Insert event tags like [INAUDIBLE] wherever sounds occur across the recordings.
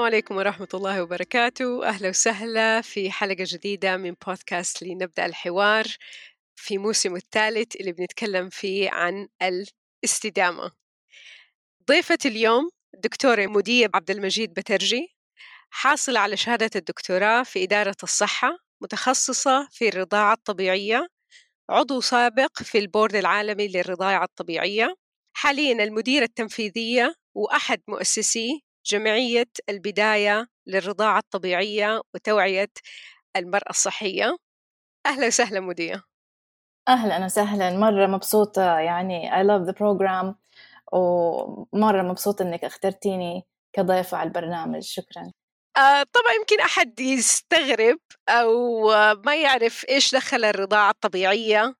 السلام عليكم ورحمة الله وبركاته. أهلا وسهلا في حلقة جديدة من بودكاست لنبدأ الحوار في موسم الثالث اللي بنتكلم فيه عن الاستدامة. ضيفة اليوم الدكتورة مدية عبد المجيد بترجي حاصلة على شهادة الدكتوراه في إدارة الصحة متخصصة في الرضاعة الطبيعية عضو سابق في البورد العالمي للرضاعة الطبيعية حاليا المديرة التنفيذية وأحد مؤسسي جمعية البداية للرضاعة الطبيعية وتوعية المرأة الصحية. أهلا وسهلا مدية أهلا وسهلا. مرة مبسوطة يعني I love the program. ومرة مبسوطة إنك اخترتيني كضيفة على البرنامج. شكرا. آه طبعا يمكن أحد يستغرب أو ما يعرف إيش دخل الرضاعة الطبيعية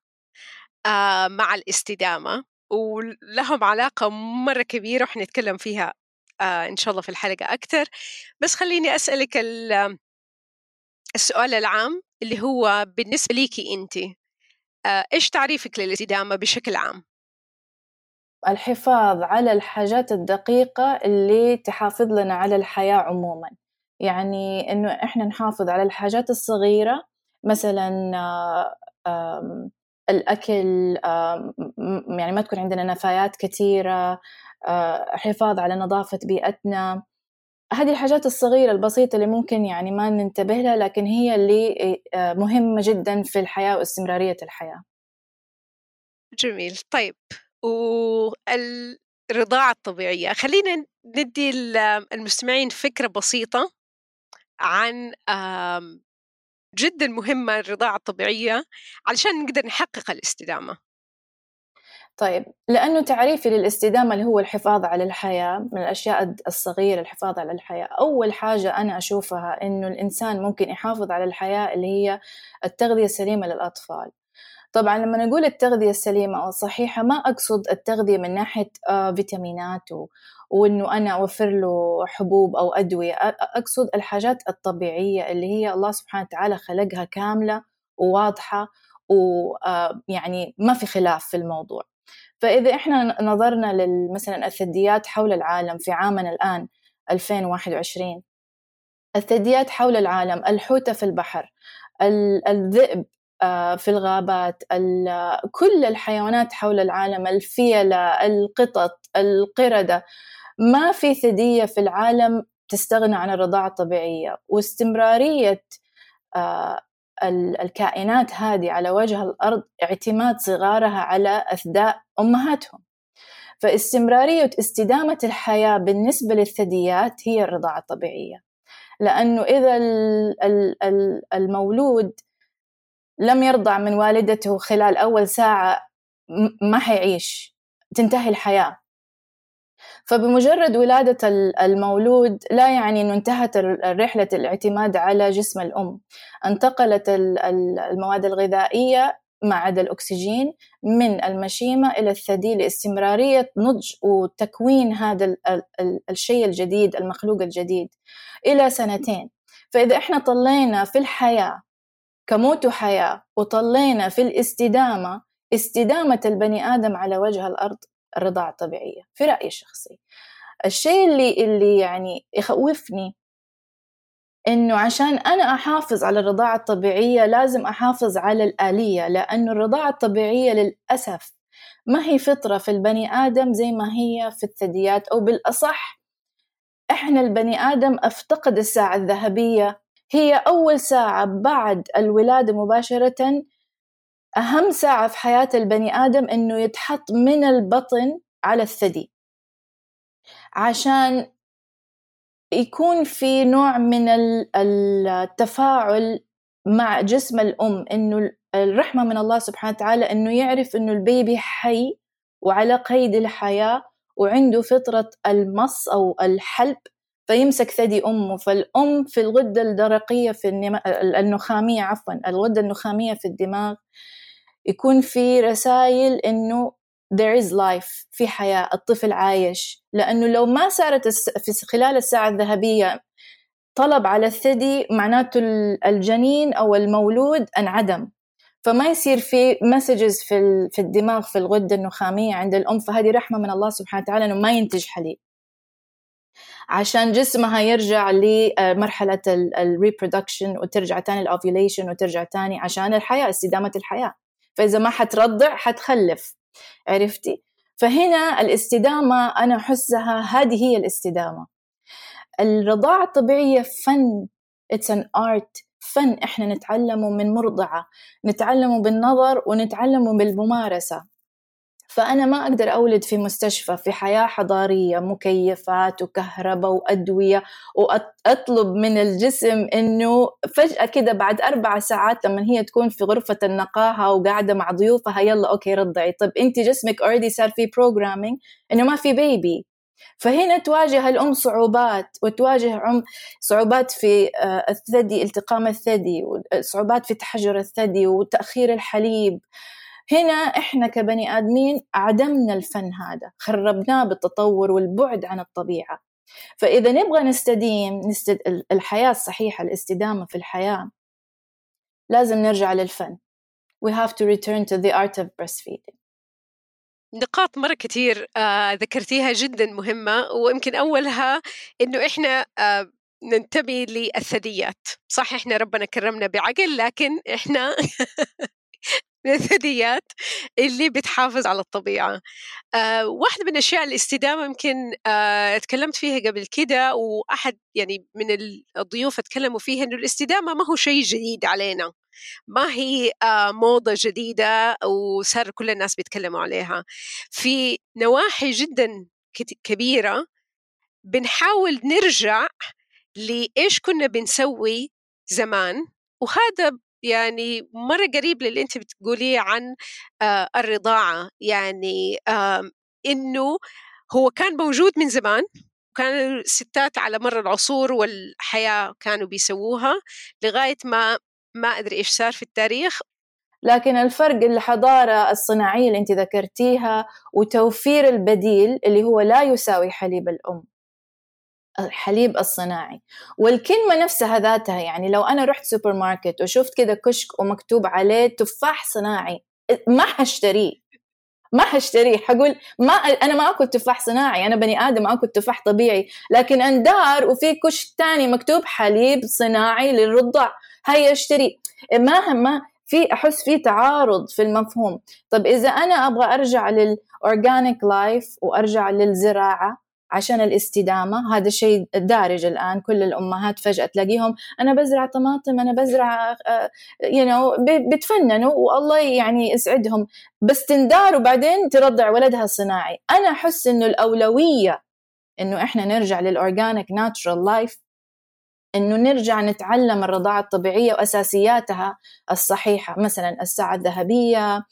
آه مع الاستدامة. ولهم علاقة مرة كبيرة وحنتكلم فيها إن شاء الله في الحلقة أكثر بس خليني أسألك السؤال العام اللي هو بالنسبة ليكي أنت آه إيش تعريفك للإستدامة بشكل عام؟ الحفاظ على الحاجات الدقيقة اللي تحافظ لنا على الحياة عموما يعني إنه إحنا نحافظ على الحاجات الصغيرة مثلا آه، الأكل يعني ما تكون عندنا نفايات كثيرة آه، حفاظ على نظافة بيئتنا. هذه الحاجات الصغيرة البسيطة اللي ممكن يعني ما ننتبه لها لكن هي اللي آه، مهمة جدا في الحياة واستمرارية الحياة. جميل. طيب والرضاعة الطبيعية. خلينا ندي المستمعين فكرة بسيطة عن جدا مهمة الرضاعة الطبيعية علشان نقدر نحقق الاستدامة. طيب لأنه تعريفي للاستدامة اللي هو الحفاظ على الحياة من الأشياء الصغيرة الحفاظ على الحياة أول حاجة أنا أشوفها إنه الإنسان ممكن يحافظ على الحياة اللي هي التغذية السليمة للأطفال. طبعا لما نقول التغذية السليمة أو الصحيحة ما أقصد التغذية من ناحية آه فيتامينات وإنه أنا أوفر له حبوب أو أدوية أقصد الحاجات الطبيعية اللي هي الله سبحانه وتعالى خلقها كاملة وواضحة ويعني آه، ما في خلاف في الموضوع. فإذا إحنا نظرنا مثلا الثدييات حول العالم في عامنا الآن 2021 الثدييات حول العالم الحوتة في البحر الذئب آه، في الغابات كل الحيوانات حول العالم الفيلة القطط القردة ما في ثدية في العالم تستغنى عن الرضاعة الطبيعية. واستمرارية آه، الكائنات هذه على وجه الأرض اعتماد صغارها على أثداء أمهاتهم. فاستمرارية استدامة الحياة بالنسبة للثدييات هي الرضاعة الطبيعية. لأنه إذا المولود لم يرضع من والدته خلال أول ساعة ما حيعيش تنتهي الحياة. فبمجرد ولادة المولود لا يعني أنه انتهت رحلة الاعتماد على جسم الأم. انتقلت المواد الغذائية ما عدا الأكسجين من المشيمة إلى الثدي لاستمرارية نضج وتكوين هذا الشيء الجديد المخلوق الجديد إلى سنتين. فإذا إحنا طلينا في الحياة كموت وحياة وطلينا في الاستدامة استدامة البني آدم على وجه الأرض الرضاعة الطبيعية في رأيي الشخصي. الشيء اللي اللي يعني يخوفني إنه عشان أنا أحافظ على الرضاعة الطبيعية لازم أحافظ على الآلية لأنه الرضاعة الطبيعية للأسف ما هي فطرة في البني آدم زي ما هي في الثدييات أو بالأصح إحنا البني آدم أفتقد الساعة الذهبية. هي أول ساعة بعد الولادة مباشرة أهم ساعة في حياة البني آدم إنه يتحط من البطن على الثدي. عشان يكون في نوع من التفاعل مع جسم الأم إنه الرحمة من الله سبحانه وتعالى إنه يعرف إنه البيبي حي وعلى قيد الحياة وعنده فطرة المص أو الحلب فيمسك ثدي أمه. فالأم في الغدة الدرقية في النخامية عفوا الغدة النخامية في الدماغ يكون في رسائل إنه there is life في حياة الطفل عايش. لأنه لو ما صارت في خلال الساعة الذهبية طلب على الثدي معناته الجنين أو المولود انعدم. فما يصير في messages في في الدماغ في الغدة النخامية عند الأم. فهذه رحمة من الله سبحانه وتعالى إنه ما ينتج حليب. عشان جسمها يرجع لمرحلة ال reproduction وترجع تاني ال ovulation وترجع تاني عشان الحياة استدامة الحياة. فإذا ما حترضع حتخلف. عرفتي؟ فهنا الاستدامة أنا أحسها هذه هي الاستدامة. الرضاعة الطبيعية فن it's an art فن إحنا نتعلمه من مرضعة نتعلمه بالنظر ونتعلمه بالممارسة. فأنا ما أقدر أولد في مستشفى في حياة حضارية مكيفات وكهرباء وأدوية وأطلب من الجسم إنه فجأة كده بعد أربع ساعات لما هي تكون في غرفة النقاهة وقاعدة مع ضيوفها يلا okay رضعي. طب أنت جسمك already صار في programming إنه ما في baby فهنا تواجه الأم صعوبات وتواجه عم صعوبات في آه، الثدي التقام الثدي وصعوبات في تحجر الثدي وتأخير الحليب. هنا إحنا كبني آدمين عدمنا الفن هذا خربناه بالتطور والبعد عن الطبيعة. فإذا نبغى نستديم نستد... الحياة الصحيحة الاستدامة في الحياة لازم نرجع للفن. We have to return to the art of breastfeeding. نقاط مرة كثير آه ذكرتيها جدا مهمة ويمكن أولها إنه إحنا آه ننتبه للثدييات. صح إحنا ربنا كرمنا بعقل لكن إحنا [LAUGHS] [LAUGHS] من الثدييات اللي بتحافظ على الطبيعة. آه واحدة من أشياء الاستدامة يمكن آه تكلمت فيها قبل كده وأحد يعني من الضيوف تكلموا فيها إنه الاستدامة ما هو شيء جديد علينا. ما هي آه موضة جديدة وصار كل الناس بيتكلموا عليها. في نواحي جدا كبيرة بنحاول نرجع لإيش كنا بنسوي زمان وهذا يعني مرة قريب للي أنت بتقوليه عن آه الرضاعة. يعني إنه هو كان موجود من زمان وكان الستات على مر العصور والحياة كانوا بيسووها لغاية ما ما أدري إيش صار في التاريخ. لكن الفرق الحضارة الصناعية اللي أنت ذكرتيها وتوفير البديل اللي هو لا يساوي حليب الأم. الحليب الصناعي. والكلمة نفسها ذاتها يعني لو أنا رحت سوبر ماركت وشفت كذا كشك ومكتوب عليه تفاح صناعي ما حشتريه. ما حشتريه. حقول ما أنا ما أكل تفاح صناعي أنا بني آدم أكل تفاح طبيعي لكن أندار وفي كشك تاني مكتوب حليب صناعي للرضع. هيا اشتري. ما ما في أحس في تعارض في المفهوم. طب إذا أنا أبغى أرجع لل organic life وأرجع للزراعة عشان الاستدامة. هذا الشيء دارج الآن كل الأمهات فجأة تلاقيهم أنا بزرع طماطم أنا بزرع you know بتفننوا والله يعني يسعدهم. بس تندار وبعدين ترضع ولدها صناعي أنا أحس إنه الأولوية إنه إحنا نرجع لل organic natural life إنه نرجع نتعلم الرضاعة الطبيعية وأساسياتها الصحيحة. مثلا الساعة الذهبية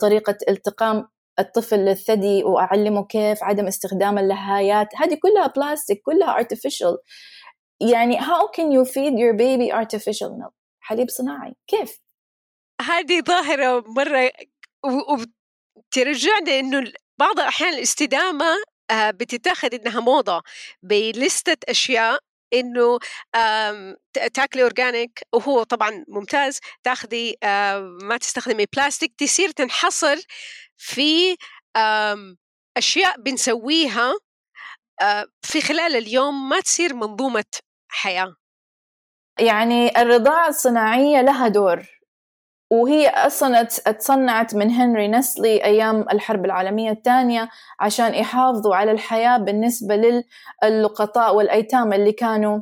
طريقة التقام. الطفل للثدي وأعلمه كيف عدم استخدام اللهايات. هذه كلها بلاستيك كلها artificial. يعني how can you feed your baby artificial milk حليب صناعي. كيف؟ هذه ظاهرة مرة وترجعنا إنه بعض الأحيان الاستدامة آه، بتتاخذ إنها موضة بلستة أشياء إنه تاكلي اورجانيك وهو طبعا ممتاز تاخذي ما تستخدمي بلاستيك تصير تنحصر في أشياء بنسويها في خلال اليوم ما تصير منظومة حياة. يعني الرضاعة الصناعية لها دور وهي أصلا تصنعت من هنري نسلي أيام الحرب العالمية الثانية عشان يحافظوا على الحياة بالنسبة للقطاء والأيتام اللي كانوا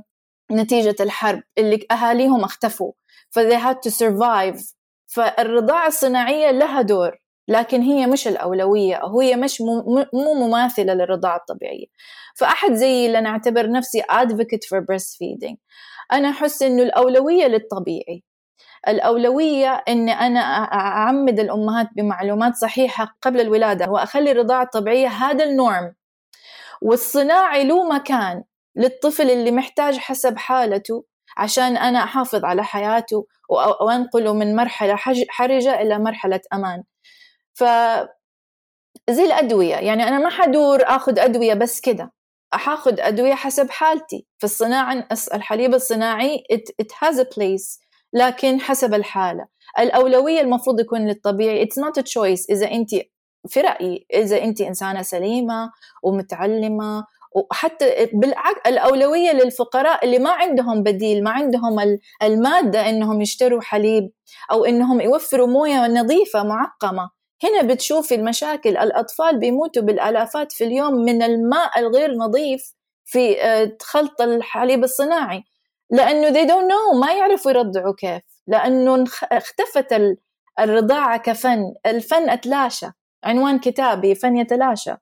نتيجة الحرب اللي أهاليهم اختفوا ف they had to survive. فالرضاعة الصناعية لها دور. لكن هي مش الأولوية أو هي مش مو مماثلة للرضاعة الطبيعية. فأحد زي اللي أنا أعتبر نفسي advocate for breastfeeding. أنا أحس إنه الأولوية للطبيعي. الأولوية إن أنا أعمد الأمهات بمعلومات صحيحة قبل الولادة وأخلي الرضاعة الطبيعية هذا النورم. والصناعي له مكان للطفل اللي محتاج حسب حالته عشان أنا أحافظ على حياته وأنقله من مرحلة حرجة إلى مرحلة أمان. ف زي الأدوية يعني أنا ما حدور أخذ أدوية بس كده حاخذ أدوية حسب حالتي. في الصناعة الحليب الصناعي it, it has a place لكن حسب الحالة. الأولوية المفروض يكون للطبيعي it's not a choice. إذا أنت في رأيي إذا أنت إنسانة سليمة ومتعلمة وحتى بالعكس الأولوية للفقراء اللي ما عندهم بديل ما عندهم المادة إنهم يشتروا حليب أو إنهم يوفروا موية نظيفة معقمة. هنا بتشوفي المشاكل الأطفال بيموتوا بالآلافات في اليوم من الماء الغير نظيف في آه، خلط الحليب الصناعي. لأنه they don't know ما يعرفوا يرضعوا كيف. لأنه اختفت الرضاعة كفن الفن أتلاشى. عنوان كتابي فن يتلاشى.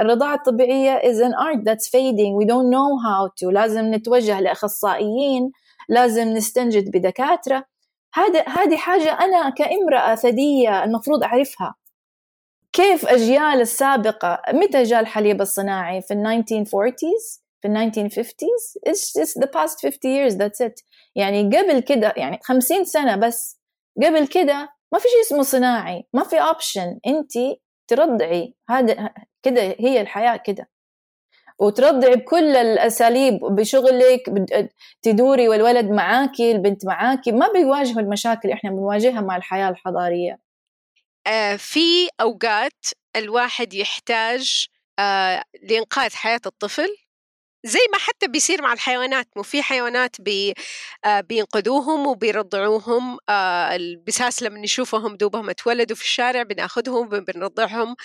الرضاعة الطبيعية is an art that's fading. We don't know how to. لازم نتوجه لأخصائيين. لازم نستنجد بدكاترة. هذا هذه حاجة أنا كامرأة ثدية المفروض أعرفها. كيف أجيال السابقة متى جاء الحليب الصناعي؟ في ال 1940s في ال 1950s it's just the past 50 years that's it. يعني قبل كده يعني 50 سنة بس. قبل كده ما في شيء اسمه صناعي ما في اوبشن أنت ترضعي هذا كده هي الحياة كده. وترضعي بكل الأساليب بشغلك تدوري والولد معاكي البنت معاكي ما بيواجهوا المشاكل إحنا بنواجهها مع الحياة الحضارية. في أوقات الواحد يحتاج آه لإنقاذ حياة الطفل زي ما حتى بيصير مع الحيوانات مو في حيوانات بي آه بينقذوهم وبيرضعوهم آه البساس لما نشوفهم دوبهم اتولدوا في الشارع بناخذهم بنرضعهم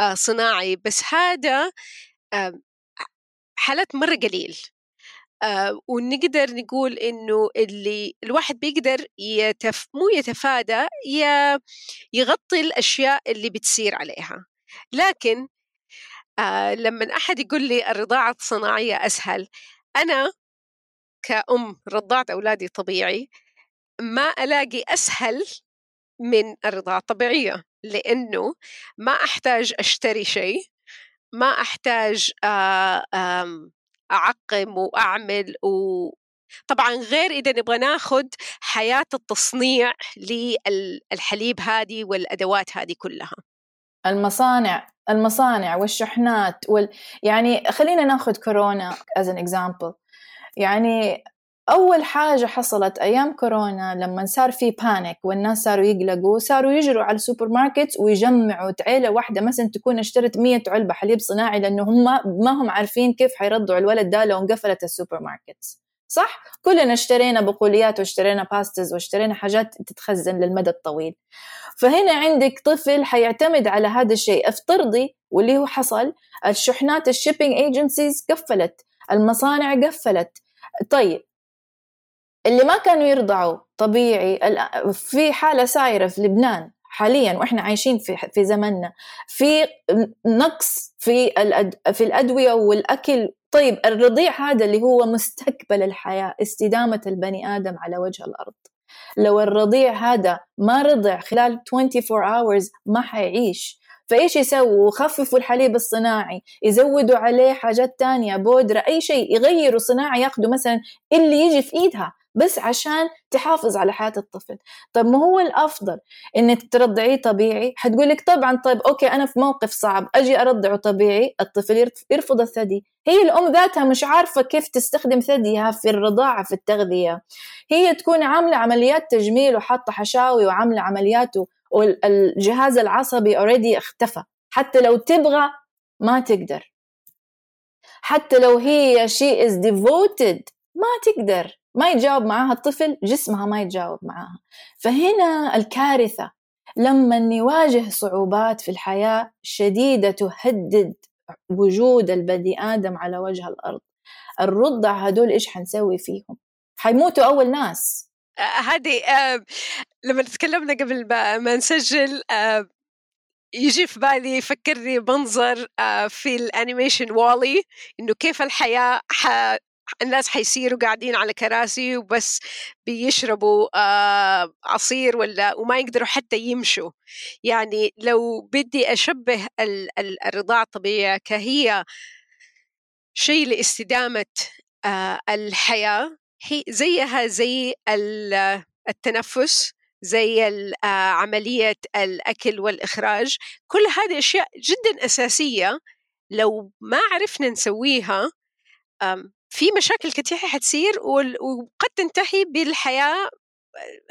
آه صناعي. بس هذا آه حالات مرة قليل. آه ونقدر نقول إنه اللي الواحد بيقدر يتف مو يتفادى يغطي الأشياء اللي بتصير عليها. لكن آه لما أحد يقول لي الرضاعة الصناعية أسهل أنا كأم رضعت أولادي طبيعي ما ألاقي أسهل من الرضاعة الطبيعية لأنه ما أحتاج أشتري شيء ما أحتاج آه أعقم وأعمل و طبعا غير إذا نبغى ناخذ حياة التصنيع للحليب هذه والأدوات هذه كلها. المصانع المصانع والشحنات وال... يعني خلينا ناخذ كورونا as an example. يعني أول حاجة حصلت أيام كورونا لما صار في panic والناس صاروا يقلقوا صاروا يجروا على السوبر ماركت ويجمعوا عيلة واحدة مثلا تكون اشترت مية علبة حليب صناعي لأنه هم ما هم عارفين كيف حيرضعوا الولد ده لو انقفلت السوبر ماركت صح؟ كلنا اشترينا بقوليات واشترينا pastas واشترينا حاجات تتخزن للمدى الطويل. فهنا عندك طفل حيعتمد على هذا الشيء. افترضي واللي هو حصل الشحنات ال shipping agencies قفلت المصانع قفلت. طيب اللي ما كانوا يرضعوا طبيعي في حالة صايرة في لبنان حاليا وإحنا عايشين في في زمننا. في نقص في في الأدوية والأكل. طيب الرضيع هذا اللي هو مستقبل الحياة استدامة البني آدم على وجه الأرض. لو الرضيع هذا ما رضع خلال 24 hours ما حيعيش. فإيش يسووا؟ خففوا الحليب الصناعي يزودوا عليه حاجات تانية بودرة أي شيء يغيروا صناعة ياخذوا مثلا اللي يجي في إيدها. بس عشان تحافظ على حياة الطفل. طيب ما هو الأفضل إنك ترضعيه طبيعي؟ حتقول لك طبعا طيب أوكي أنا في موقف صعب أجي أرضعه طبيعي الطفل يرفض الثدي. هي الأم ذاتها مش عارفة كيف تستخدم ثديها في الرضاعة في التغذية. هي تكون عاملة عمليات تجميل وحاطة حشاوي وعاملة عمليات والجهاز العصبي اوريدي اختفى. حتى لو تبغى ما تقدر. حتى لو هي شي is devoted ما تقدر. ما يتجاوب معاها الطفل جسمها ما يتجاوب معاها. فهنا الكارثة لما نواجه صعوبات في الحياة شديدة تهدد وجود البني آدم على وجه الأرض. الرضع هدول إيش حنسوي فيهم؟ حيموتوا أول ناس. آه، هذه آه لما تكلمنا قبل ما نسجل آه يجي في بالي يفكرني بمنظر آه في الأنيميشن والي إنه كيف الحياة الناس حيصيروا قاعدين على كراسي وبس بيشربوا آه عصير ولا وما يقدروا حتى يمشوا. يعني لو بدي أشبه الرضاعة الطبيعية كهي شيء لاستدامة آه الحياة هي زيها زي التنفس زي آه، عملية الأكل والإخراج. كل هذه أشياء جدا أساسية. لو ما عرفنا نسويها في مشاكل كثيرة حتصير وقد تنتهي بالحياة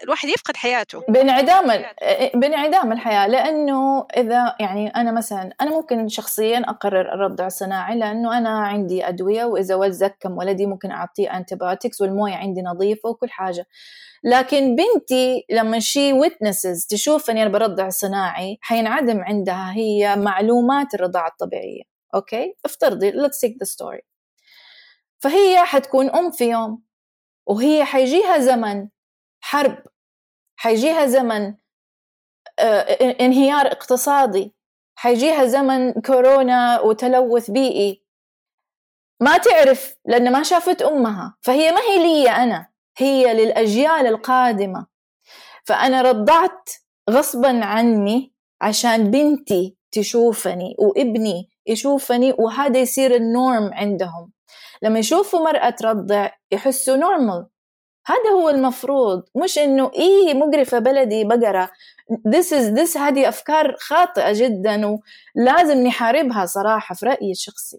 الواحد يفقد حياته. بانعدام بانعدام الحياة. لأنه إذا يعني أنا مثلا أنا ممكن شخصيا أقرر الرضع الصناعي لأنه أنا عندي أدوية وإذا ولد زكم ولدي ممكن أعطيه antibiotics والموية عندي نظيفة وكل حاجة. لكن بنتي لما she witnesses تشوف إني أنا برضع صناعي حينعدم عندها هي معلومات الرضاعة الطبيعية. okay؟ افترضي let's take the story. فهي حتكون أم في يوم وهي حيجيها زمن حرب حيجيها زمن آه، انهيار اقتصادي حيجيها زمن كورونا وتلوث بيئي. ما تعرف لأن ما شافت أمها فهي ما هي لي أنا هي للأجيال القادمة. فأنا رضعت غصبا عني عشان بنتي تشوفني وابني يشوفني وهذا يصير النورم عندهم. لما يشوفوا مرأة ترضع يحسوا نورمال هذا هو المفروض مش إنه إيه مقرفة بلدي بقرة. This is this هذه أفكار خاطئة جدا ولازم نحاربها صراحة في رأيي الشخصي.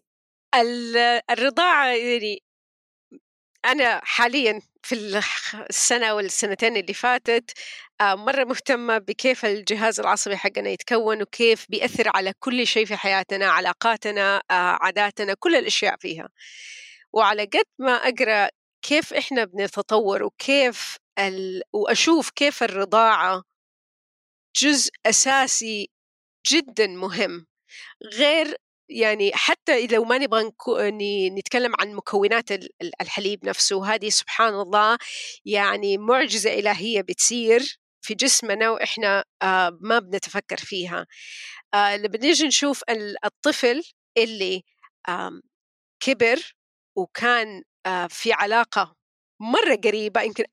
الرضاعة يعني أنا حاليا في السنة والسنتين اللي فاتت آه، مرة مهتمة بكيف الجهاز العصبي حقنا يتكون وكيف بيأثر على كل شيء في حياتنا علاقاتنا آه، عاداتنا كل الأشياء فيها. وعلى قد ما أقرأ كيف إحنا بنتطور وكيف ال... وأشوف كيف الرضاعة جزء أساسي جدا مهم. غير يعني حتى لو ما نبغى نتكلم عن مكونات الحليب نفسه هذه سبحان الله يعني معجزة إلهية بتصير في جسمنا وإحنا آه، ما بنتفكر فيها. آه، لما نيجي نشوف الطفل اللي كبر وكان آه، في علاقة مرة قريبة يمكن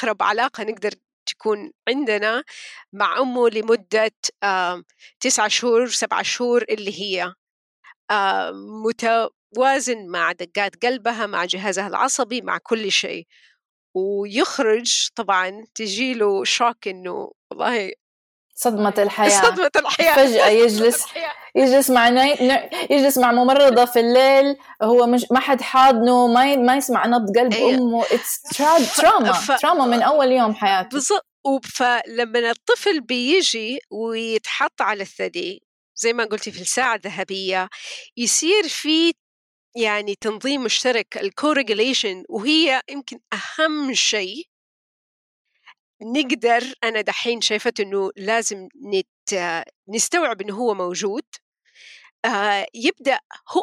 أقرب علاقة نقدر تكون عندنا مع أمه لمدة تسعة شهور سبعة شهور اللي هي متوازن مع دقات قلبها مع جهازها العصبي مع كل شيء. ويخرج طبعا تجيله شوك إنه والله صدمة الحياة. صدمة الحياة. فجأة يجلس يجلس مع يجلس مع ممرضة في الليل. هو مش ما حد حاضنه ما ما يسمع نبض قلب أيه. أمه. it's trauma trauma من أول يوم حياته. بالضبط. فلما الطفل بيجي ويتحط على الثدي زي ما قلتي في الساعة الذهبية يصير في يعني تنظيم مشترك ال co-regulation وهي يمكن أهم شيء نقدر أنا دحين شايفت إنه لازم نت نستوعب إنه هو موجود آه يبدأ هو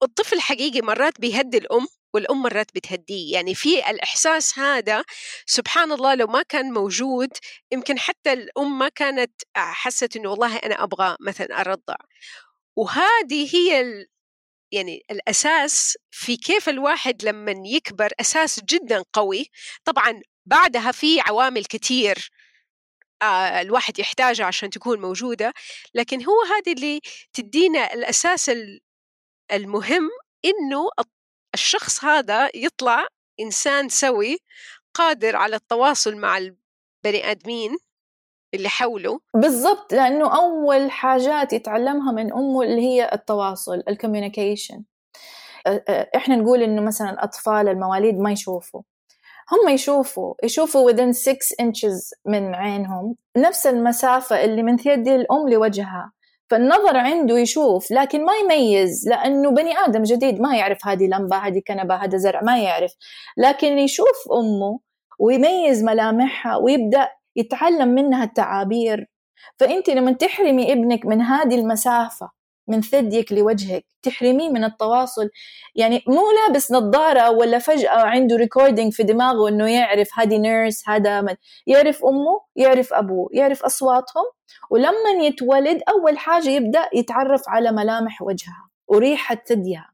والطفل حقيقي مرات بيهدي الأم والأم مرات بتهديه. يعني في الإحساس هذا سبحان الله لو ما كان موجود يمكن حتى الأم ما كانت حست إنه والله أنا أبغى مثلا أرضع. وهذه هي ال... يعني الأساس في كيف الواحد لما يكبر أساس جدا قوي. طبعا بعدها في عوامل كثير آه الواحد يحتاجها عشان تكون موجودة لكن هو هذه اللي تدينا الأساس المهم إنه الشخص هذا يطلع إنسان سوي قادر على التواصل مع البني آدمين اللي حوله. بالضبط لأنه أول حاجات يتعلمها من أمه اللي هي التواصل الكوميونيكيشن إحنا نقول إنه مثلا أطفال المواليد ما يشوفوا. هم يشوفوا يشوفوا within 6 inches من عينهم نفس المسافة اللي من ثدي الأم لوجهها. فالنظر عنده يشوف لكن ما يميز لأنه بني آدم جديد ما يعرف هذه لمبة هذه كنبة هذا زرع ما يعرف. لكن يشوف أمه ويميز ملامحها ويبدأ يتعلم منها التعابير. فأنت لما تحرمي ابنك من هذه المسافة من ثديك لوجهك تحرميه من التواصل. يعني مو لابس نظارة ولا فجأة عنده recording في دماغه إنه يعرف هذه nurse هذا من. يعرف أمه يعرف أبوه يعرف أصواتهم ولما يتولد أول حاجة يبدأ يتعرف على ملامح وجهها وريحة ثديها.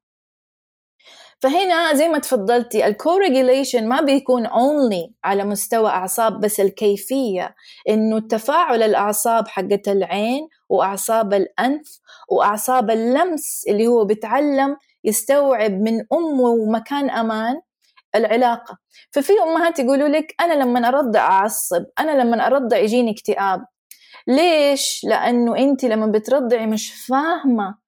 فهنا زي ما تفضلتي ال co-regulation ما بيكون only على مستوى أعصاب بس الكيفية إنه تفاعل الأعصاب حقت العين وأعصاب الأنف وأعصاب اللمس اللي هو بتعلم يستوعب من امه ومكان أمان العلاقة. ففي أمهات يقولوا لك أنا لما ارضع أعصب أنا لما ارضع يجيني اكتئاب. ليش؟ لأنه انت لما بترضعي مش فاهمة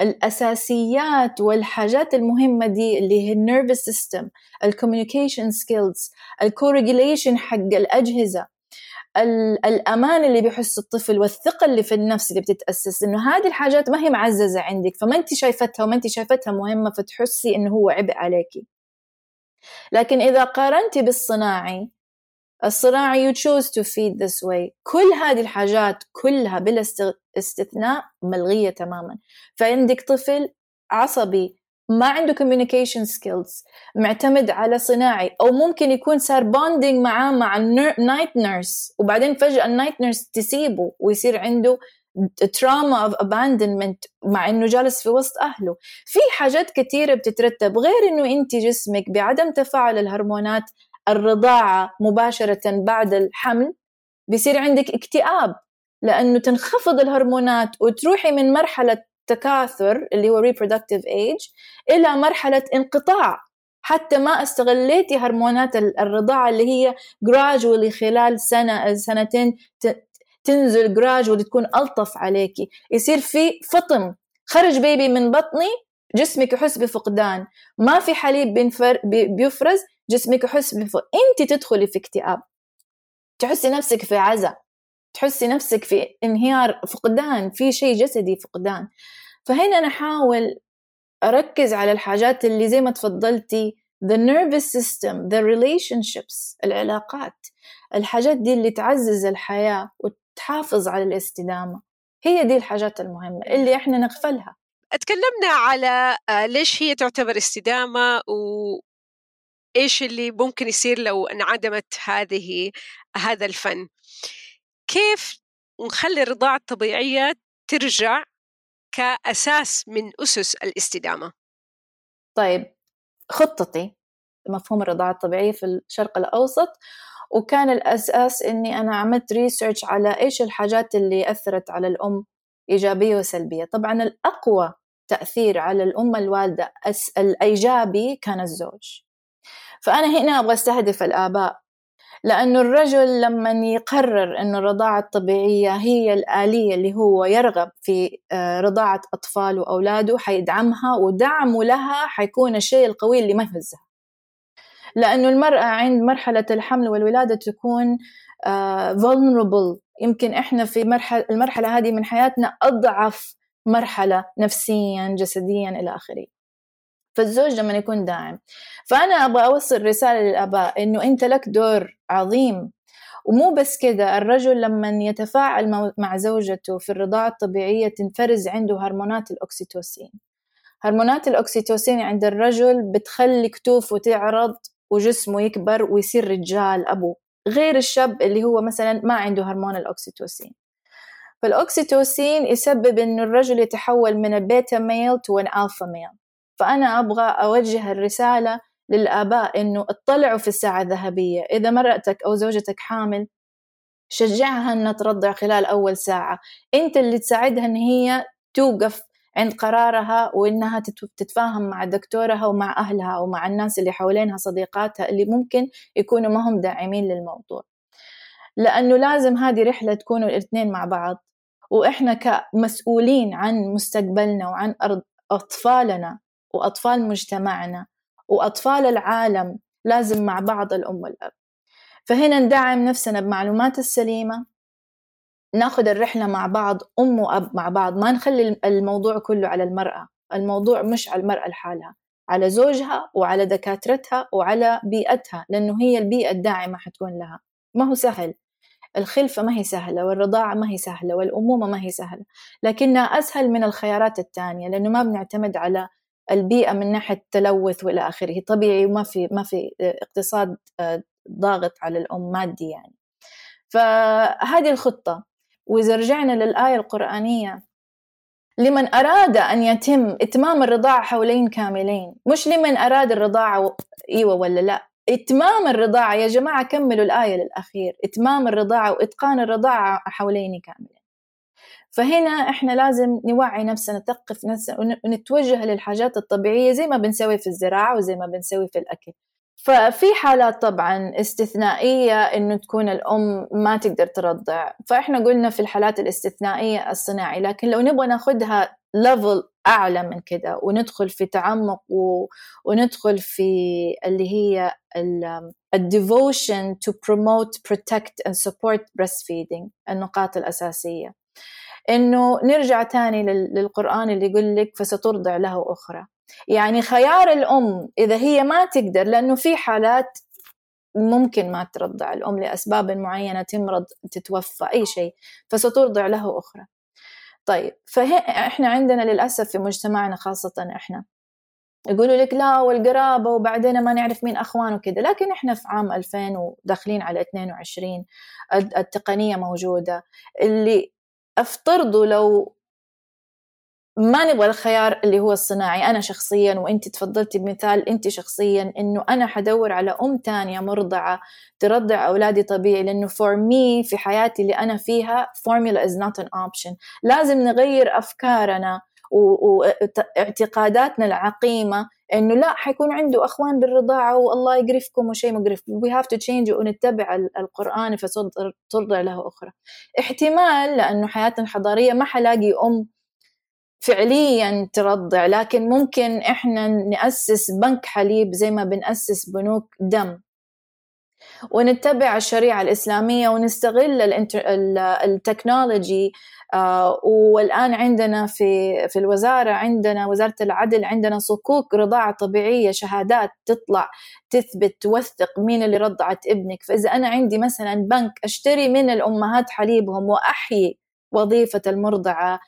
الأساسيات والحاجات المهمة دي اللي هي ال nervous system ال communication skills ال co-regulation حق الأجهزة الأمان اللي بيحس الطفل والثقة اللي في النفس اللي بتتأسس إنه هذه الحاجات ما هي معززة عندك فما أنت شايفتها وما أنت شايفتها مهمة فتحسي إنه هو عبء عليكي. لكن إذا قارنتي بالصناعي الصناعي you chose to feed this way. كل هذه الحاجات كلها بلا استثناء ملغية تماما. فعندك طفل عصبي ما عنده communication skills معتمد على صناعي أو ممكن يكون صار bonding معاه مع ال night nurse وبعدين فجأة ال night nurse تسيبه ويصير عنده trauma of abandonment مع إنه جالس في وسط أهله. في حاجات كثيره بتترتب غير إنه أنت جسمك بعدم تفاعل الهرمونات الرضاعة مباشرة بعد الحمل بيصير عندك اكتئاب لأنه تنخفض الهرمونات وتروحي من مرحلة تكاثر اللي هو reproductive age إلى مرحلة انقطاع. حتى ما استغليتي هرمونات الرضاعة اللي هي gradually خلال سنة سنتين تنزل gradually تكون ألطف عليكي. يصير في فطم خرج بيبي من بطني جسمك يحس بفقدان. ما في حليب بيفرز جسمك يحس بفقدان أنت تدخلي في اكتئاب. تحسي نفسك في عزة تحسي نفسك في انهيار فقدان في شيء جسدي فقدان. فهنا نحاول أركز على الحاجات اللي زي ما تفضلتي the nervous system the relationships العلاقات. الحاجات دي اللي تعزز الحياة وتحافظ على الاستدامة. هي دي الحاجات المهمة اللي إحنا نغفلها. تكلمنا على آه، ليش هي تعتبر استدامة وإيش اللي ممكن يصير لو انعدمت هذه هذا الفن؟ كيف نخلي الرضاعة الطبيعية ترجع كأساس من أسس الاستدامة؟ طيب خطتي مفهوم الرضاعة الطبيعية في الشرق الأوسط وكان الأساس إني أنا عملت ريسيرش على إيش الحاجات اللي أثرت على الأم إيجابية وسلبية. طبعا الأقوى تأثير على الأم الوالدة الإيجابي كان الزوج. فأنا هنا أبغى أستهدف الآباء. لأنه الرجل لما يقرر أن الرضاعة الطبيعية هي الآلية اللي هو يرغب في آه، رضاعة أطفاله وأولاده حيدعمها ودعمه لها حيكون الشيء القوي اللي ما يهزها. لأنه المرأة عند مرحلة الحمل والولادة تكون آه، vulnerable. يمكن إحنا في مرحلة المرحلة هذه من حياتنا أضعف مرحلة نفسيا جسديا إلى آخره. فالزوج لما يكون داعم. فأنا أبغى أوصل رسالة للآباء إنه أنت لك دور عظيم. ومو بس كده الرجل لما يتفاعل مع زوجته في الرضاعة الطبيعية تنفرز عنده هرمونات الأكسيتوسين. هرمونات الأكسيتوسين عند الرجل بتخلي كتوفه تعرض وجسمه يكبر ويصير رجال أبو. غير الشاب اللي هو مثلا ما عنده هرمون الأكسيتوسين. فالأكسيتوسين يسبب إنه الرجل يتحول من ال beta male to an alpha male. فأنا أبغى أوجه الرسالة للآباء إنه اطلعوا في الساعة الذهبية. إذا مرأتك أو زوجتك حامل شجعها إنها ترضع خلال أول ساعة. أنت اللي تساعدها إن هي توقف عند قرارها وإنها تتفاهم مع دكتورها ومع أهلها ومع الناس اللي حوالينها صديقاتها اللي ممكن يكونوا ما هم داعمين للموضوع. لأنه لازم هذه رحلة تكونوا الاثنين مع بعض. وإحنا كمسؤولين عن مستقبلنا وعن أرض أطفالنا وأطفال مجتمعنا وأطفال العالم لازم مع بعض الأم والأب. فهنا ندعم نفسنا بمعلومات السليمة ناخذ الرحلة مع بعض أم وأب مع بعض ما نخلي الموضوع كله على المرأة الموضوع مش على المرأة لحالها على زوجها وعلى دكاترتها وعلى بيئتها لأنه هي البيئة الداعمة حتكون لها. ما هو سهل. الخلفة ما هي سهلة والرضاعة ما هي سهلة والأمومة ما هي سهلة لكنها أسهل من الخيارات الثانية لأنه ما بنعتمد على البيئة من ناحية التلوث وإلى آخره. طبيعي وما في ما في اقتصاد آه، ضاغط على الأم مادي يعني. فهذه الخطة. وإذا رجعنا للآية القرآنية لمن أراد أن يتم إتمام الرضاعة حولين كاملين مش لمن أراد الرضاعة إيوة ولا لا. إتمام الرضاعة يا جماعة كملوا الآية للأخير. إتمام الرضاعة وإتقان الرضاعة حولين كاملين. فهنا إحنا لازم نوعي نفسنا نثقف نفسنا ونتوجه للحاجات الطبيعية زي ما بنسوي في الزراعة وزي ما بنسوي في الأكل. ففي حالات طبعا استثنائية إنه تكون الأم ما تقدر ترضع. فإحنا قلنا في الحالات الاستثنائية الصناعي لكن لو نبغى ناخدها ليفل أعلى من كده وندخل في تعمق و... وندخل في اللي هي ال... devotion to promote, protect and support breastfeeding النقاط الأساسية. إنه نرجع تاني للقرآن اللي يقول لك فسترضع له أخرى. يعني خيار الأم إذا هي ما تقدر لأنه في حالات ممكن ما ترضع الأم لأسباب معينة تمرض تتوفى أي شيء فسترضع له أخرى. طيب فإحنا عندنا للأسف في مجتمعنا خاصة إحنا يقولوا لك لا والقرابة وبعدين ما نعرف مين أخوان وكذا لكن إحنا في عام 2000 وداخلين على 22 التقنية موجودة. اللي افترضوا لو ما نبغى الخيار اللي هو الصناعي أنا شخصيا وأنت تفضلتي بمثال أنت شخصيا إنه أنا حدور على أم تانية مرضعة ترضع أولادي طبيعي لأنه for me في حياتي اللي أنا فيها formula is not an option. لازم نغير أفكارنا واعتقاداتنا العقيمة إنه لا حيكون عنده أخوان بالرضاعة والله يقرفكم وشيء مقرف. We have to change ونتبع القرآن فترضع له أخرى. احتمال لأنه حياتنا الحضارية ما حلاقي أم فعليا ترضع لكن ممكن إحنا نأسس بنك حليب زي ما بنأسس بنوك دم. ونتبع الشريعة الإسلامية ونستغل التكنولوجي آه والآن عندنا في في الوزارة عندنا وزارة العدل عندنا صكوك رضاعة طبيعية شهادات تطلع تثبت توثق مين اللي رضعت ابنك. فإذا أنا عندي مثلا بنك أشتري من الأمهات حليبهم وأحيي وظيفة المرضعة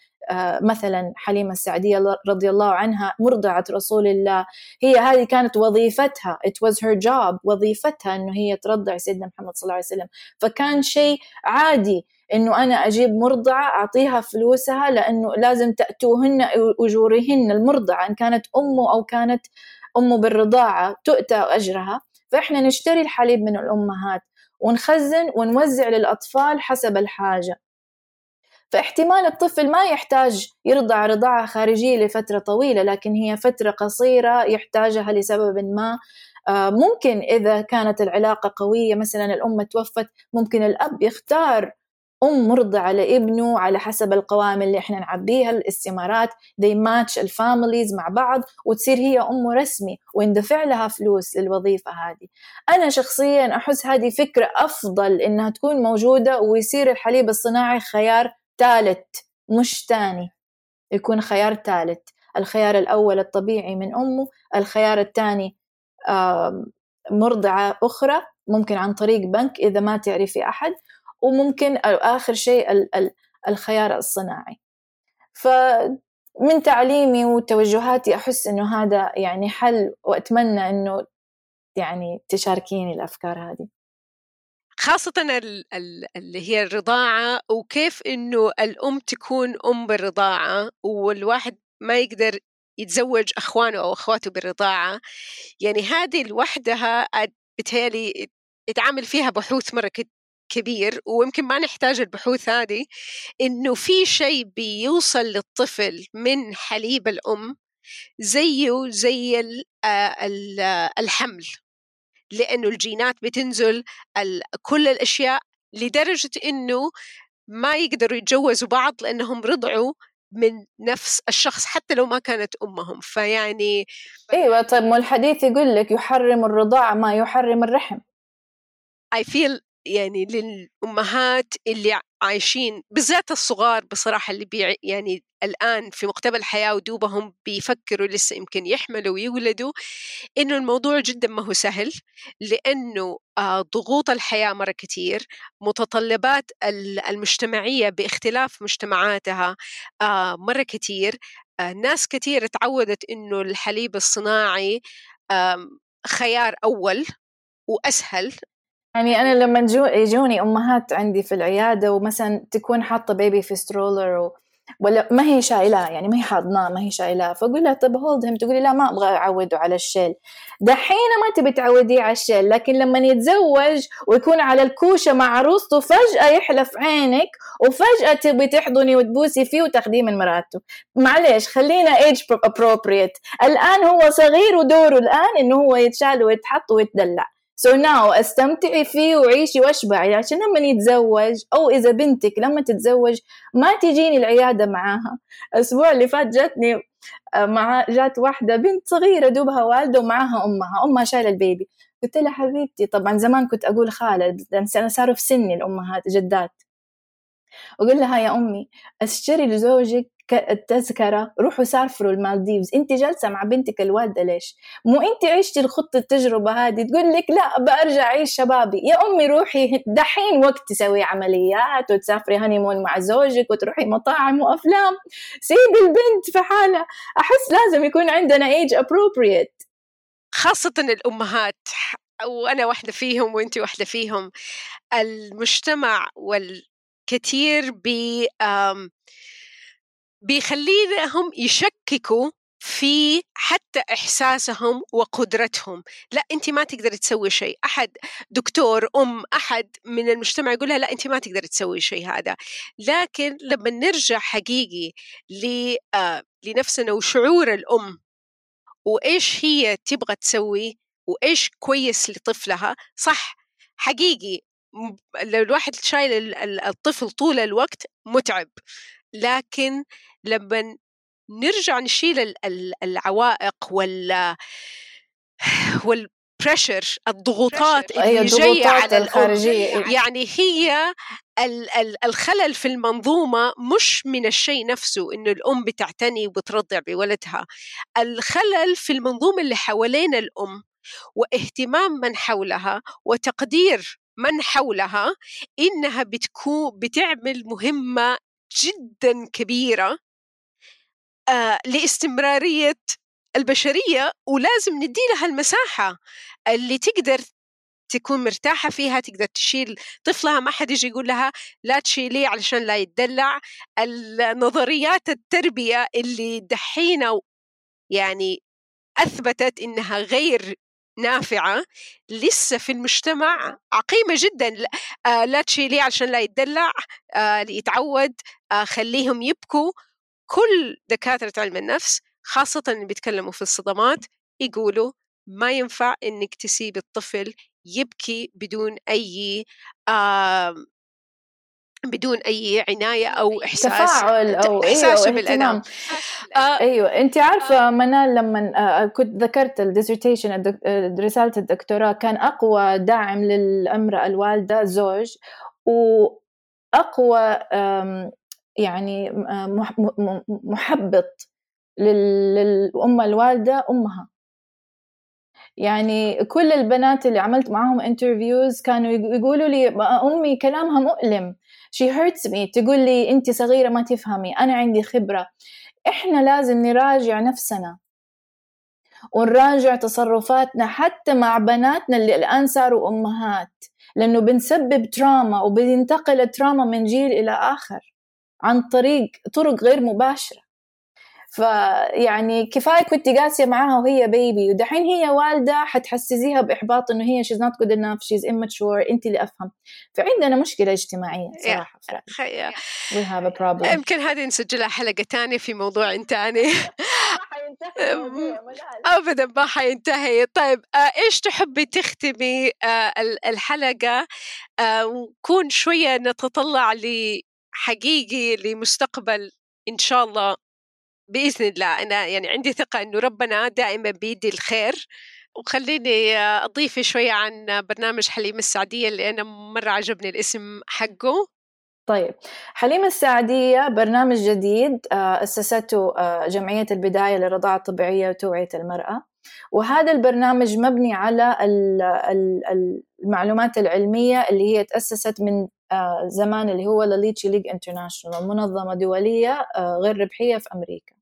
مثلا حليمة السعدية رضي الله عنها مرضعة رسول الله. هي هذه كانت وظيفتها. It was her job وظيفتها أنه هي ترضع سيدنا محمد صلى الله عليه وسلم. فكان شيء عادي إنه أنا أجيب مرضعة أعطيها فلوسها لأنه لازم تأتوهن أجورهن. المرضعة إن كانت امه أو كانت امه بالرضاعة تؤتى أجرها. فإحنا نشتري الحليب من الأمهات ونخزن ونوزع للأطفال حسب الحاجة. فاحتمال الطفل ما يحتاج يرضع رضاعة خارجية لفترة طويلة لكن هي فترة قصيرة يحتاجها لسبب ما. آه، ممكن إذا كانت العلاقة قوية مثلا الأم توفت ممكن الأب يختار أم مرضعة لابنه على حسب القوائم اللي إحنا نعبيها الاستمارات they match الفاميليز مع بعض وتصير هي أم رسمي ويندفع لها فلوس للوظيفة هذه. أنا شخصيا أحس هذه فكرة أفضل إنها تكون موجودة ويصير الحليب الصناعي خيار ثالث مش ثاني. يكون خيار ثالث. الخيار الأول الطبيعي من أمه الخيار الثاني مرضعة أخرى ممكن عن طريق بنك إذا ما تعرفي أحد وممكن آخر شيء الخيار الصناعي. فمن تعليمي وتوجهاتي أحس إنه هذا يعني حل وأتمنى إنه يعني تشاركيني الأفكار هذه. خاصة اللي هي الرضاعة وكيف إنه الأم تكون أم بالرضاعة والواحد ما يقدر يتزوج أخوانه أو أخواته بالرضاعة. يعني هذه لوحدها بتهيألي يتعامل فيها بحوث مرة كبير ويمكن ما نحتاج البحوث هذه. إنه في شيء بيوصل للطفل من حليب الأم زيه زي الحمل. لأنه الجينات بتنزل كل الأشياء لدرجة إنه ما يقدروا يتجوزوا بعض لأنهم رضعوا من نفس الشخص حتى لو ما كانت أمهم. فيعني أيوة طيب ما الحديث يقول لك يحرم الرضاعة ما يحرم الرحم. I feel يعني للأمهات اللي عايشين بالذات الصغار بصراحة اللي بي يعني الآن في مقتبل الحياة ودوبهم بيفكروا لسه يمكن يحملوا ويولدوا إنه الموضوع جدا ما هو سهل لأنه آه، ضغوط الحياة مرة كتير متطلبات المجتمعية باختلاف مجتمعاتها آه، مرة كتير آه، ناس كتير تعودت إنه الحليب الصناعي خيار أول وأسهل يعني أنا لما يجوني أمهات عندي في العيادة ومثلا تكون حاطة baby في stroller ولا ما هي شايلاه يعني ما هي حاضناه ما هي شايلاه. فأقول لها طب hold him تقولي لا ما أبغى أعوده على الشيل. دحين ما تبي تعوديه على الشيل لكن لما يتزوج ويكون على الكوشة مع عروسته فجأة يحلف عينك وفجأة تبي تحضني وتبوسي فيه وتاخذيه من مراته معلش خلينا ايج appropriate. الآن هو صغير ودوره الآن إنه هو يتشال ويتحط ويتدلع. so so now استمتعي فيه وعيشي واشبعي عشان لما يتزوج أو إذا بنتك لما تتزوج ما تجيني العيادة معاها. الأسبوع اللي فات جاتني آه، مع جات واحدة بنت صغيرة دوبها والدة ومعاها أمها أمها شايلة ال baby. قلت لها حبيبتي طبعا زمان كنت أقول خالة أنا صاروا في سني الأمهات جدات. وقل لها يا أمي أشتري لزوجك التذكرة روحوا سافروا المالديفز. انت جالسة مع بنتك الوالدة ليش؟ مو انت عشتي الخط التجربة هذه؟ تقول لك لا برجع أعيش شبابي. يا أمي روحي دحين وقت تسوي عمليات وتسافري honeymoon مع زوجك وتروحي مطاعم وأفلام. سيبي البنت في حالها أحس لازم يكون عندنا ايج appropriate. خاصة الأمهات وأنا واحدة فيهم وأنت واحدة فيهم المجتمع والكثير ب بيخليهم يشككوا في حتى إحساسهم وقدرتهم. لا أنت ما تقدري تسوي شيء. أحد دكتور أم أحد من المجتمع يقول لها لا أنت ما تقدري تسوي شيء هذا. لكن لما نرجع حقيقي آه، لنفسنا وشعور الأم وإيش هي تبغى تسوي وإيش كويس لطفلها صح حقيقي لو الواحد شايل الطفل طول الوقت متعب. لكن لما نرجع نشيل العوائق وال والبريشر الضغوطات اللي جاية على الخارجية يعني هي الخلل في المنظومة مش من الشيء نفسه إنه الأم بتعتني وبترضع بولدها. الخلل في المنظومة اللي حوالين الأم واهتمام من حولها وتقدير من حولها إنها بتكون بتعمل مهمة جدا كبيرة آه لاستمرارية البشرية ولازم ندي لها المساحة اللي تقدر تكون مرتاحة فيها تقدر تشيل طفلها ما حد يجي يقول لها لا تشيليه علشان لا يتدلع. النظريات التربية اللي دحينا يعني أثبتت إنها غير نافعة لسه في المجتمع عقيمة جدا. آه لا تشيليه عشان لا يتدلع آه يتعود خليهم يبكوا. كل دكاترة علم النفس خاصة اللي بيتكلموا في الصدمات يقولوا ما ينفع إنك تسيب الطفل يبكي بدون أي آه بدون أي عناية أو إحساس تفاعل أو احساسه أيوة بالالم آه. أيوه. انت عارفة منال لما آه كنت ذكرت الديزرتيشن رسالة الدكتوراه كان أقوى داعم للأمرأة الوالدة زوج وأقوى يعني محبط للأم الوالدة أمها. يعني كل البنات اللي عملت معاهم انترفيوز كانوا يقولوا لي أمي كلامها مؤلم. She hurts me. تقول لي أنت صغيرة ما تفهمي. أنا عندي خبرة. إحنا لازم نراجع نفسنا. ونراجع تصرفاتنا حتى مع بناتنا اللي الآن صاروا أمهات. لأنه بنسبب تراما وبينتقل التراما من جيل إلى آخر. عن طريق طرق غير مباشرة. فيعني كفاية كنت قاسية معاها وهي بيبي ودحين هي والدة حتحسسيها بإحباط إنه هي she's not good enough she's immature انت اللي أفهم. فعندنا مشكلة اجتماعية صراحة. we have a problem. يمكن هذه نسجلها حلقة ثانية في موضوع ثاني [LAUGHS] ابدا ما حينتهي. طيب آه إيش تحبي تختمي آه الحلقة؟ آه ونكون شوية نتطلع لحقيقي لمستقبل إن شاء الله بإذن الله. أنا يعني عندي ثقة إنه ربنا دائما بيدي الخير. وخليني أضيف شوية عن برنامج حليم السعدية اللي أنا مرة عجبني الاسم حقه. طيب حليم السعدية برنامج جديد آه، أسسته آه، جمعية البداية للرضاعة الطبيعية وتوعية المرأة. وهذا البرنامج مبني على المعلومات العلمية اللي هي تأسست من زمان اللي هو La Leche League International منظمة دولية غير ربحية في أمريكا.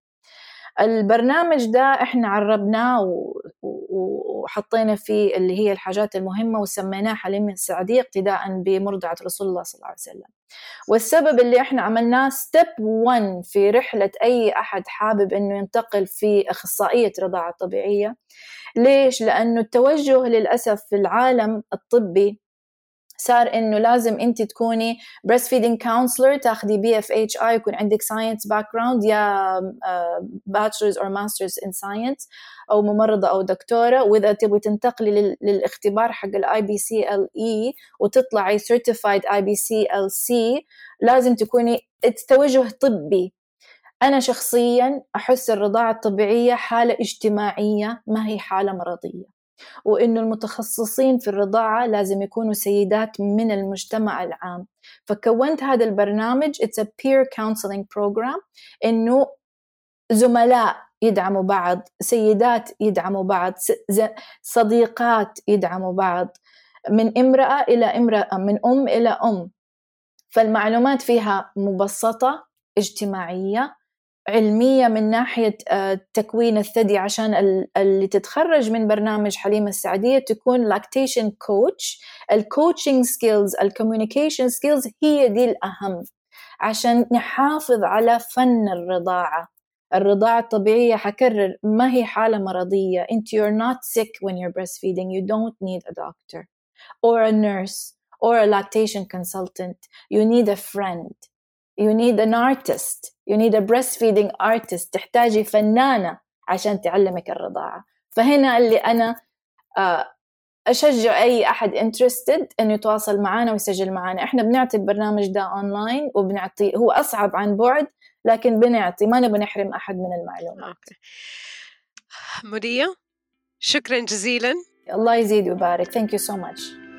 البرنامج ده إحنا عربناه وحطينا فيه اللي هي الحاجات المهمة وسميناه حليمة السعدية اقتداء بمرضعة رسول الله صلى الله عليه وسلم. والسبب اللي إحنا عملناه step 1 في رحلة أي أحد حابب إنه ينتقل في أخصائية رضاعة طبيعية. ليش؟ لأنه التوجه للأسف في العالم الطبي صار إنه لازم أنت تكوني breast feeding counselor تاخذي BFHI يكون عندك science background يا bachelor's or masters in science أو ممرضة أو دكتورة. وإذا تبغي تنتقلي للاختبار حق ال IBCLE وتطلعي certified اي بي سي ال سي لازم تكوني توجه طبي. أنا شخصيا أحس الرضاعة الطبيعية حالة اجتماعية ما هي حالة مرضية. وإنه المتخصصين في الرضاعة لازم يكونوا سيدات من المجتمع العام. فكونت هذا البرنامج It's a peer counseling program إنه زملاء يدعموا بعض سيدات يدعموا بعض صديقات يدعموا بعض من امرأة إلى امرأة من أم إلى أم. فالمعلومات فيها مبسطة اجتماعية علمية من ناحية آه، تكوين الثدي عشان اللي تتخرج من برنامج حليمة السعدية تكون lactation coach ال coaching skills ال communication skills هي دي الأهم. عشان نحافظ على فن الرضاعة. الرضاعة الطبيعية حكرر ما هي حالة مرضية. انت you're not sick when you're breastfeeding. You don't need a doctor. or a nurse. or a lactation consultant. you need a friend. You need an artist. You need a breastfeeding artist. تحتاجي فنانة عشان تعلمك الرضاعة. فهنا اللي أنا آه، أشجع أي أحد interested إنه يتواصل معنا ويسجل معنا إحنا بنعطي البرنامج ده أونلاين وبنعطي هو أصعب عن بعد لكن بنعطي ما نبغى نحرم أحد من المعلومات. مريا شكرا جزيلا. الله يزيد ويبارك. Thank you so much.